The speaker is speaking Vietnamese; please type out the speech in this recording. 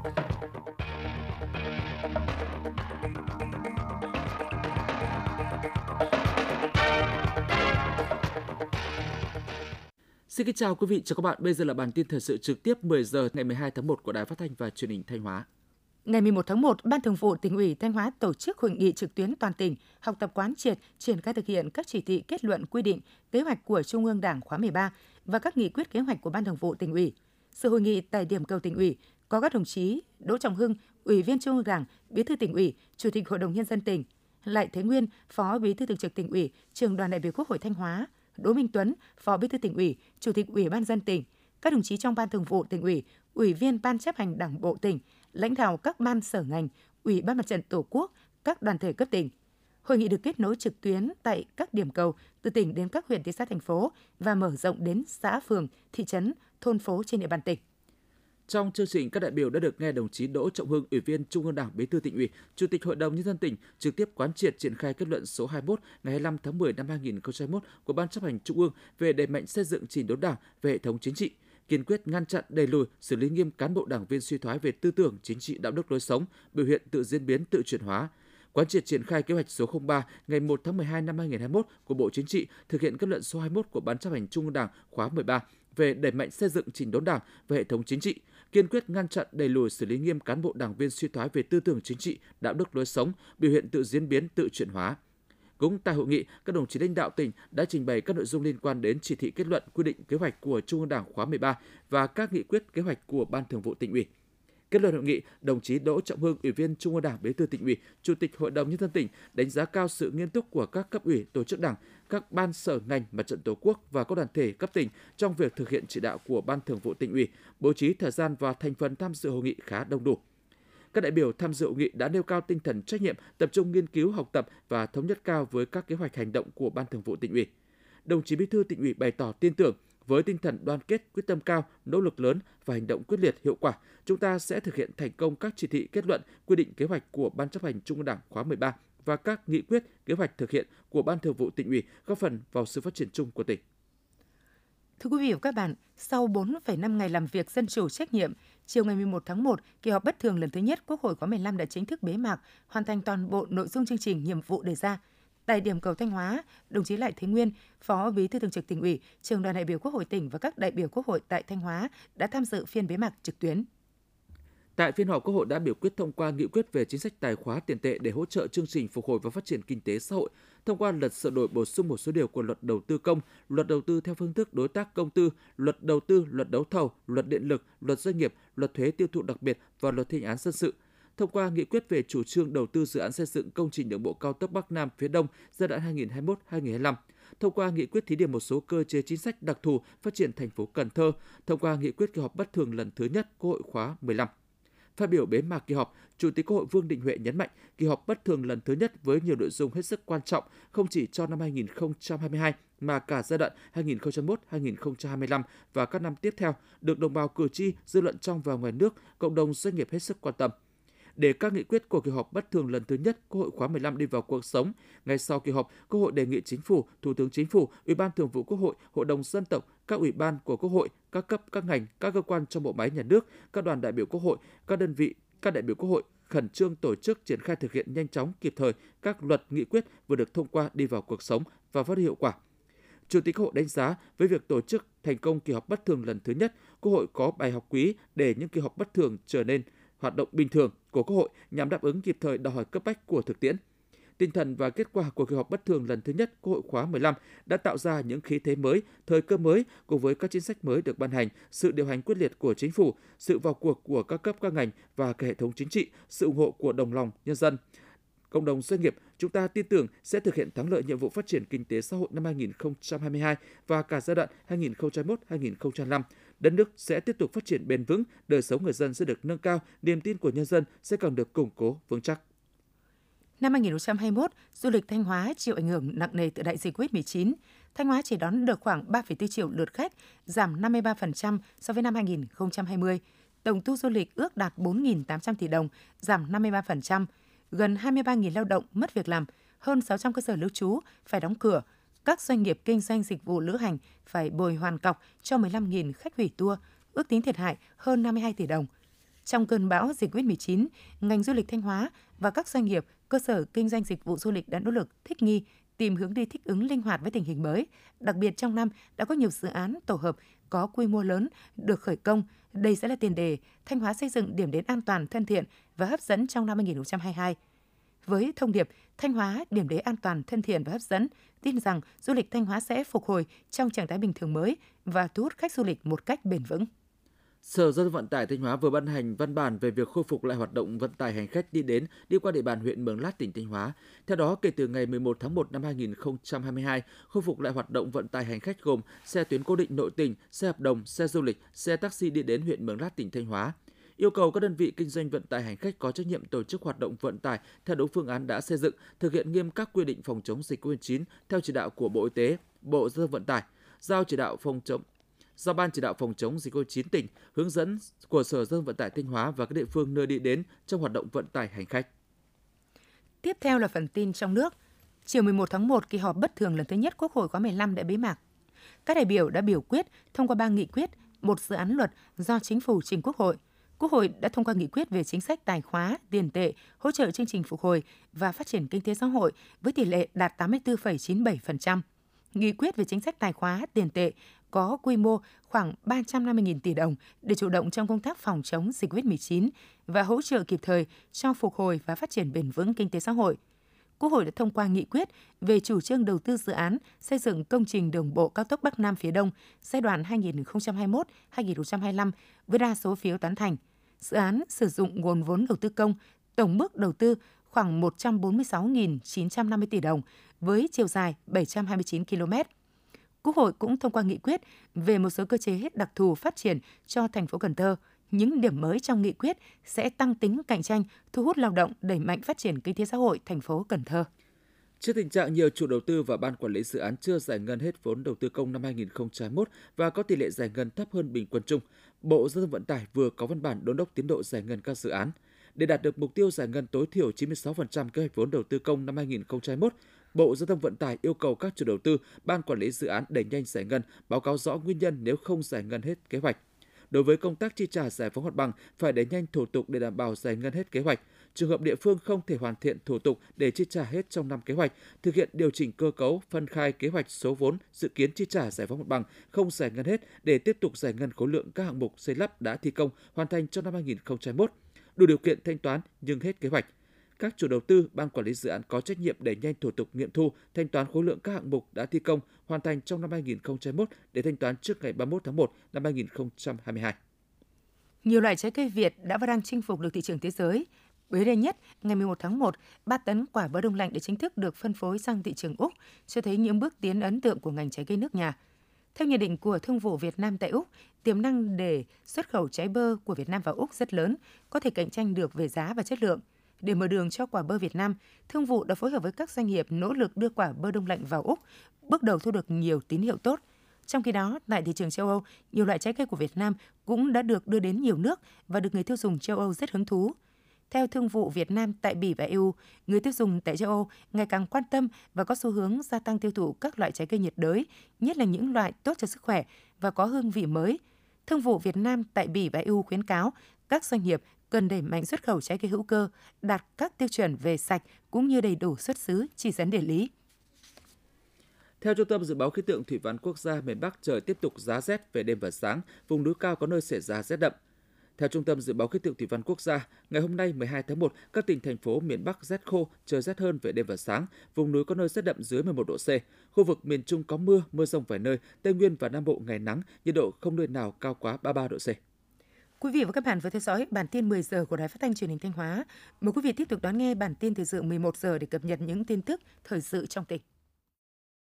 Xin kính chào quý vị và các bạn. Bây giờ là bản tin thời sự trực tiếp 10 giờ ngày 12 tháng 1 của Đài Phát thanh và Truyền hình Thanh Hóa. Ngày 11 tháng 1, Ban Thường vụ tỉnh ủy Thanh Hóa tổ chức hội nghị trực tuyến toàn tỉnh học tập quán triệt triển khai thực hiện các chỉ thị kết luận quy định kế hoạch của Trung ương Đảng khóa 13 và các nghị quyết kế hoạch của Ban Thường vụ tỉnh ủy. Sự hội nghị tại điểm cầu tỉnh ủy có các đồng chí Đỗ Trọng Hưng, Ủy viên Trung ương Đảng, Bí thư tỉnh ủy, Chủ tịch Hội đồng nhân dân tỉnh, Lại Thế Nguyên, Phó Bí thư Thường trực tỉnh ủy, Trường đoàn đại biểu Quốc hội Thanh Hóa, Đỗ Minh Tuấn, Phó Bí thư tỉnh ủy, Chủ tịch Ủy ban dân tỉnh, các đồng chí trong Ban Thường vụ tỉnh ủy, Ủy viên Ban chấp hành Đảng bộ tỉnh, lãnh đạo các ban sở ngành, Ủy ban Mặt trận Tổ quốc, các đoàn thể cấp tỉnh. Hội nghị được kết nối trực tuyến tại các điểm cầu từ tỉnh đến các huyện thị xã thành phố và mở rộng đến xã phường, thị trấn, thôn phố trên địa bàn tỉnh. Trong chương trình, các đại biểu đã được nghe đồng chí Đỗ Trọng Hưng, Ủy viên Trung ương Đảng, Bí thư tỉnh ủy, Chủ tịch Hội đồng nhân dân tỉnh trực tiếp quán triệt triển khai kết luận số 21 ngày 25 tháng 10 năm 2021 của Ban chấp hành Trung ương về đẩy mạnh xây dựng chỉnh đốn Đảng về hệ thống chính trị, kiên quyết ngăn chặn đẩy lùi xử lý nghiêm cán bộ đảng viên suy thoái về tư tưởng chính trị đạo đức lối sống biểu hiện tự diễn biến tự chuyển hóa. Quán triệt triển khai kế hoạch số 03 ngày 1 tháng 12 năm 2021 của Bộ Chính trị thực hiện kết luận số 21 của Ban chấp hành Trung ương Đảng khóa 13 về đẩy mạnh xây dựng chỉnh đốn Đảng và hệ thống chính trị, kiên quyết ngăn chặn đẩy lùi xử lý nghiêm cán bộ đảng viên suy thoái về tư tưởng chính trị, đạo đức lối sống, biểu hiện tự diễn biến tự chuyển hóa. Cũng tại hội nghị, các đồng chí lãnh đạo tỉnh đã trình bày các nội dung liên quan đến chỉ thị kết luận quy định kế hoạch của Trung ương Đảng khóa 13 và các nghị quyết kế hoạch của Ban Thường vụ tỉnh ủy. Kết luận hội nghị, đồng chí Đỗ Trọng Hưng, Ủy viên Trung ương Đảng, Bí thư tỉnh ủy, Chủ tịch Hội đồng nhân dân tỉnh đánh giá cao sự nghiêm túc của các cấp ủy, tổ chức đảng, các ban sở ngành mặt trận Tổ quốc và các đoàn thể cấp tỉnh trong việc thực hiện chỉ đạo của Ban Thường vụ tỉnh ủy, bố trí thời gian và thành phần tham dự hội nghị khá đông đủ. Các đại biểu tham dự hội nghị đã nêu cao tinh thần trách nhiệm, tập trung nghiên cứu, học tập và thống nhất cao với các kế hoạch hành động của Ban Thường vụ tỉnh ủy. Đồng chí Bí thư tỉnh ủy bày tỏ tin tưởng với tinh thần đoàn kết, quyết tâm cao, nỗ lực lớn và hành động quyết liệt hiệu quả, chúng ta sẽ thực hiện thành công các chỉ thị kết luận, quy định kế hoạch của Ban chấp hành Trung ương Đảng khóa 13 và các nghị quyết, kế hoạch thực hiện của Ban Thường vụ tỉnh ủy góp phần vào sự phát triển chung của tỉnh. Thưa quý vị và các bạn, sau 4,5 ngày làm việc dân chủ trách nhiệm, chiều ngày 11 tháng 1, kỳ họp bất thường lần thứ nhất Quốc hội khóa 15 đã chính thức bế mạc, hoàn thành toàn bộ nội dung chương trình nhiệm vụ đề ra. Tại điểm cầu Thanh Hóa, đồng chí Lại Thế Nguyên, Phó Bí thư Thường trực tỉnh ủy, trường đoàn đại biểu Quốc hội tỉnh và các đại biểu Quốc hội tại Thanh Hóa đã tham dự phiên bế mạc trực tuyến. Tại phiên họp, Quốc hội đã biểu quyết thông qua nghị quyết về chính sách tài khóa tiền tệ để hỗ trợ chương trình phục hồi và phát triển kinh tế xã hội, thông qua luật sửa đổi bổ sung một số điều của luật đầu tư công, luật đầu tư theo phương thức đối tác công tư, luật đầu tư, luật đấu thầu, luật điện lực, luật doanh nghiệp, luật thuế tiêu thụ đặc biệt và luật thi hành án dân sự thông qua nghị quyết về chủ trương đầu tư dự án xây dựng công trình đường bộ cao tốc Bắc Nam phía Đông giai đoạn 2021-2025, thông qua nghị quyết thí điểm một số cơ chế chính sách đặc thù phát triển thành phố Cần Thơ, thông qua nghị quyết kỳ họp bất thường lần thứ nhất Quốc hội khóa 15. Phát biểu bế mạc kỳ họp, Chủ tịch Quốc hội Vương Đình Huệ nhấn mạnh kỳ họp bất thường lần thứ nhất với nhiều nội dung hết sức quan trọng không chỉ cho năm 2022 mà cả giai đoạn 2021-2025 và các năm tiếp theo được đồng bào cử tri, dư luận trong và ngoài nước, cộng đồng doanh nghiệp hết sức quan tâm để các nghị quyết của kỳ họp bất thường lần thứ nhất Quốc hội khóa 15 đi vào cuộc sống. Ngay sau kỳ họp, Quốc hội đề nghị Chính phủ, Thủ tướng Chính phủ, Ủy ban Thường vụ Quốc hội, Hội đồng dân tộc, các ủy ban của Quốc hội, các cấp, các ngành, các cơ quan trong bộ máy nhà nước, các đoàn đại biểu Quốc hội, các đơn vị, các đại biểu Quốc hội khẩn trương tổ chức triển khai thực hiện nhanh chóng kịp thời các luật nghị quyết vừa được thông qua đi vào cuộc sống và phát huy hiệu quả. Chủ tịch Quốc hội đánh giá với việc tổ chức thành công kỳ họp bất thường lần thứ nhất, Quốc hội có bài học quý để những kỳ họp bất thường trở nên hoạt động bình thường của Quốc hội nhằm đáp ứng kịp thời đòi hỏi cấp bách của thực tiễn. Tinh thần và kết quả của kỳ họp bất thường lần thứ nhất Quốc hội khóa 15 đã tạo ra những khí thế mới, thời cơ mới cùng với các chính sách mới được ban hành, sự điều hành quyết liệt của chính phủ, sự vào cuộc của các cấp các ngành và cả hệ thống chính trị, sự ủng hộ của đồng lòng nhân dân. Cộng đồng doanh nghiệp, chúng ta tin tưởng sẽ thực hiện thắng lợi nhiệm vụ phát triển kinh tế xã hội năm 2022 và cả giai đoạn 2021-2025 đất nước sẽ tiếp tục phát triển bền vững, đời sống người dân sẽ được nâng cao, niềm tin của nhân dân sẽ còn được củng cố vững chắc. Năm 2021, du lịch Thanh Hóa chịu ảnh hưởng nặng nề từ đại dịch COVID-19. Thanh Hóa chỉ đón được khoảng 3,4 triệu lượt khách, giảm 53% so với năm 2020. Tổng thu du lịch ước đạt 4.800 tỷ đồng, giảm 53%. Gần 23.000 lao động mất việc làm, hơn 600 cơ sở lưu trú phải đóng cửa, các doanh nghiệp kinh doanh dịch vụ lữ hành phải bồi hoàn cọc cho 15.000 khách hủy tour, ước tính thiệt hại hơn 52 tỷ đồng. Trong cơn bão dịch COVID-19, ngành du lịch Thanh Hóa và các doanh nghiệp, cơ sở kinh doanh dịch vụ du lịch đã nỗ lực thích nghi, tìm hướng đi thích ứng linh hoạt với tình hình mới. Đặc biệt trong năm đã có nhiều dự án tổ hợp có quy mô lớn được khởi công. Đây sẽ là tiền đề Thanh Hóa xây dựng điểm đến an toàn, thân thiện và hấp dẫn trong năm 2022. Với thông điệp Thanh Hóa điểm đến an toàn, thân thiện và hấp dẫn, tin rằng du lịch Thanh Hóa sẽ phục hồi trong trạng thái bình thường mới và thu hút khách du lịch một cách bền vững. Sở Giao thông Vận tải Thanh Hóa vừa ban hành văn bản về việc khôi phục lại hoạt động vận tải hành khách đi đến đi qua địa bàn huyện Mường Lát, tỉnh Thanh Hóa. Theo đó, kể từ ngày 11 tháng 1 năm 2022, khôi phục lại hoạt động vận tải hành khách gồm xe tuyến cố định nội tỉnh, xe hợp đồng, xe du lịch, xe taxi đi đến huyện Mường Lát, tỉnh Thanh Hóa. Yêu cầu các đơn vị kinh doanh vận tải hành khách có trách nhiệm tổ chức hoạt động vận tải theo đúng phương án đã xây dựng, thực hiện nghiêm các quy định phòng chống dịch COVID-19 theo chỉ đạo của Bộ Y tế, Bộ Giao thông Vận tải, giao chỉ đạo phòng chống do Ban chỉ đạo phòng chống dịch COVID-19 tỉnh hướng dẫn của Sở Giao thông Vận tải Thanh Hóa và các địa phương nơi đi đến trong hoạt động vận tải hành khách. Tiếp theo là phần tin trong nước. Chiều 11 tháng 1, kỳ họp bất thường lần thứ nhất Quốc hội khóa 15 đã bế mạc. Các đại biểu đã biểu quyết thông qua ba nghị quyết, một dự án luật do chính phủ trình Quốc hội. Quốc hội đã thông qua nghị quyết về chính sách tài khóa, tiền tệ, hỗ trợ chương trình phục hồi và phát triển kinh tế xã hội với tỷ lệ đạt 84,97%. Nghị quyết về chính sách tài khóa, tiền tệ có quy mô khoảng 350.000 tỷ đồng để chủ động trong công tác phòng chống dịch COVID-19 và hỗ trợ kịp thời cho phục hồi và phát triển bền vững kinh tế xã hội. Quốc hội đã thông qua nghị quyết về chủ trương đầu tư dự án xây dựng công trình đường bộ cao tốc Bắc Nam phía Đông giai đoạn 2021-2025 với đa số phiếu tán thành. Dự án sử dụng nguồn vốn đầu tư công, tổng mức đầu tư khoảng 146.950 tỷ đồng với chiều dài 729 km. Quốc hội cũng thông qua nghị quyết về một số cơ chế đặc thù phát triển cho thành phố Cần Thơ. Những điểm mới trong nghị quyết sẽ tăng tính cạnh tranh, thu hút lao động, đẩy mạnh phát triển kinh tế xã hội thành phố Cần Thơ. Trước tình trạng nhiều chủ đầu tư và ban quản lý dự án chưa giải ngân hết vốn đầu tư công năm 2021 và có tỷ lệ giải ngân thấp hơn bình quân chung, Bộ Giao thông Vận tải vừa có văn bản đôn đốc tiến độ giải ngân các dự án. Để đạt được mục tiêu giải ngân tối thiểu 96% kế hoạch vốn đầu tư công năm 2021, Bộ Giao thông Vận tải yêu cầu các chủ đầu tư, ban quản lý dự án đẩy nhanh giải ngân, báo cáo rõ nguyên nhân nếu không giải ngân hết kế hoạch. Đối với công tác chi trả giải phóng mặt bằng, phải đẩy nhanh thủ tục để đảm bảo giải ngân hết kế hoạch. Trường hợp địa phương không thể hoàn thiện thủ tục để chi trả hết trong năm kế hoạch, thực hiện điều chỉnh cơ cấu, phân khai kế hoạch số vốn dự kiến chi trả giải phóng mặt bằng không giải ngân hết để tiếp tục giải ngân khối lượng các hạng mục xây lắp đã thi công hoàn thành trong năm 2021 đủ điều kiện thanh toán nhưng hết kế hoạch các chủ đầu tư, ban quản lý dự án có trách nhiệm đẩy nhanh thủ tục nghiệm thu, thanh toán khối lượng các hạng mục đã thi công hoàn thành trong năm 2021 để thanh toán trước ngày 31 tháng 1 năm 2022. Nhiều loại trái cây Việt đã và đang chinh phục được thị trường thế giới. Mới đây nhất, ngày 11 tháng 1, 3 tấn quả bơ đông lạnh đã chính thức được phân phối sang thị trường Úc, cho thấy những bước tiến ấn tượng của ngành trái cây nước nhà. Theo nhận định của Thương vụ Việt Nam tại Úc, tiềm năng để xuất khẩu trái bơ của Việt Nam vào Úc rất lớn, có thể cạnh tranh được về giá và chất lượng – để mở đường cho quả bơ Việt Nam, thương vụ đã phối hợp với các doanh nghiệp nỗ lực đưa quả bơ đông lạnh vào Úc, bước đầu thu được nhiều tín hiệu tốt. Trong khi đó, tại thị trường châu Âu, nhiều loại trái cây của Việt Nam cũng đã được đưa đến nhiều nước và được người tiêu dùng châu Âu rất hứng thú. Theo Thương vụ Việt Nam tại Bỉ và EU, người tiêu dùng tại châu Âu ngày càng quan tâm và có xu hướng gia tăng tiêu thụ các loại trái cây nhiệt đới, nhất là những loại tốt cho sức khỏe và có hương vị mới. Thương vụ Việt Nam tại Bỉ và EU khuyến cáo các doanh nghiệp cần đẩy mạnh xuất khẩu trái cây hữu cơ, đạt các tiêu chuẩn về sạch cũng như đầy đủ xuất xứ, chỉ dẫn địa lý. Theo Trung tâm Dự báo Khí tượng Thủy văn Quốc gia, miền Bắc trời tiếp tục giá rét về đêm và sáng, vùng núi cao có nơi xảy ra rét đậm. Theo Trung tâm Dự báo Khí tượng Thủy văn Quốc gia, ngày hôm nay 12 tháng 1, các tỉnh thành phố miền Bắc rét khô, trời rét hơn về đêm và sáng, vùng núi có nơi rét đậm dưới 11 độ C. Khu vực miền Trung có mưa, mưa rông vài nơi, Tây Nguyên và Nam Bộ ngày nắng, nhiệt độ không nơi nào cao quá 33 độ C. Quý vị và các bạn vừa theo dõi bản tin 10 giờ của Đài Phát thanh Truyền hình Thanh Hóa. Mời quý vị tiếp tục đón nghe bản tin thời sự 11 giờ để cập nhật những tin tức thời sự trong tỉnh.